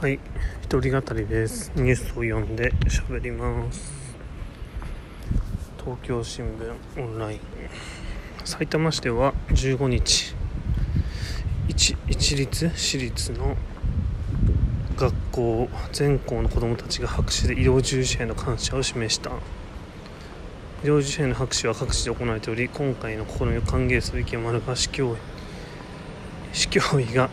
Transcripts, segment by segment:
はい。一人語りです。ニュースを読んで喋ります。東京新聞オンライン。埼玉市では15日。一一律私立の学校全校の子どもたちが拍手で医療従事者への感謝を示した。医療従事者への拍手は各地で行われており今回の試みを歓迎すべき丸が市教市教委が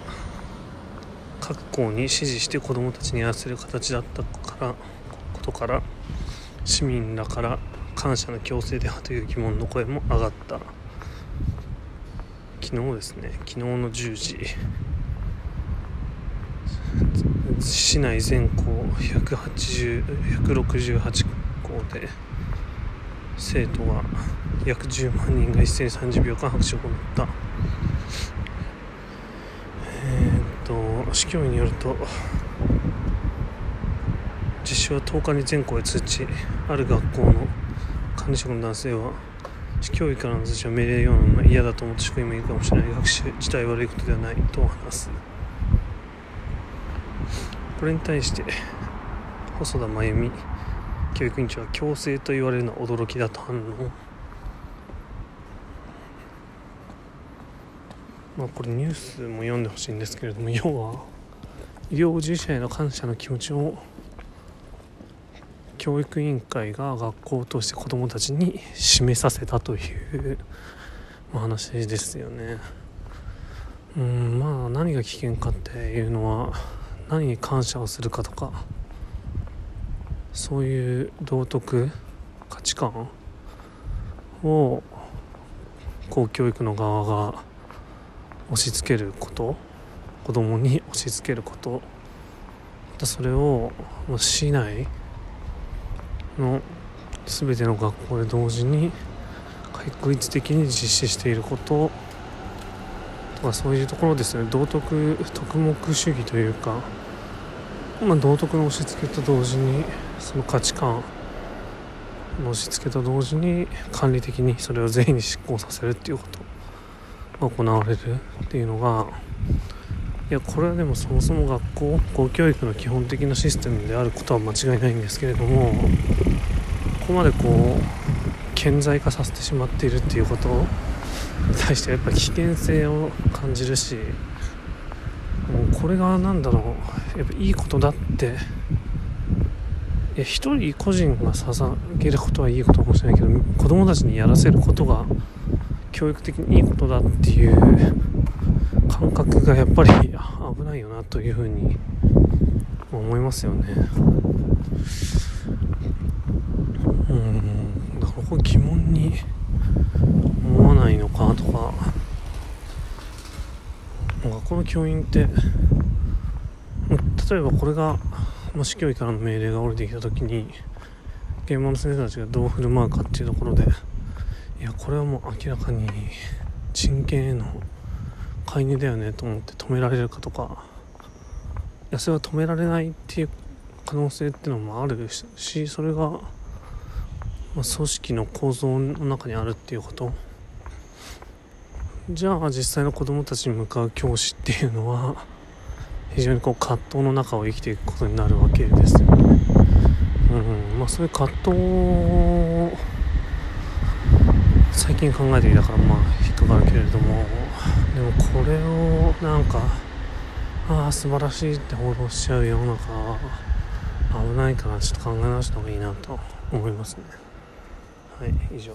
各校に指示して子どもたちにやらせる形だったからことから市民らから感謝の強制ではという疑問の声も上がった。昨日ですね昨日の10時。市内全校168校で生徒が約10万人が一斉に30秒間拍手を行った、と市教委によると実施は10日に全校へ通知。ある学校の管理職の男性は市教委からの通知は命令用なの嫌だと思って職員もいるかもしれない。学習自体悪いことではない。と話す。これに対して細田真由美教育委員長は強制と言われるのは驚きだと反応。まあこれニュースも読んでほしいんですけれども要は医療従事者への感謝の気持ちを教育委員会が学校を通して子どもたちに示させたという話ですよね。うんまあ何が危険かっていうのは何に感謝をするかとかそういう道徳価値観を公教育の側が押し付けること子供に押し付けることまたそれを市内の全ての学校で同時に確率的に実施していることとかそういうところですね。道徳徳目主義というか、まあ、道徳の押し付けと同時にその価値観の押し付けと同時に管理的にそれを全員に執行させるっていうこと。行われるっていうのがいやこれはでもそもそも学校公教育の基本的なシステムであることは間違いないんですけれどもここまでこう顕在化させてしまっているっていうことに対してやっぱ危険性を感じるしもうこれが何だろうやっぱいいことだっていや一人個人が捧げることはいいことかもしれないけど子供たちにやらせることが教育的にいいことだっていう感覚がやっぱり危ないよなというふうに思いますよね。うんだからこれ疑問に思わないのかとか学校の教員って例えばこれがもし教育からの命令が降りてきた時に現場の先生たちがどう振る舞うかっていうところでいやこれはもう明らかに人権への介入だよねと思って止められるかとか。いやそれは止められないっていう可能性っていうのもあるしそれが、ま、組織の構造の中にあるっていうこと。じゃあ実際の子どもたちに向かう教師っていうのは非常にこう葛藤の中を生きていくことになるわけですよね。うん。まあ、そういう葛藤最近考えてきたからまあ引っかかるけれどもでもこれをなんかああ素晴らしいって報道しちゃう世の中危ないからちょっと考え直した方がいいなと思いますね。はい以上。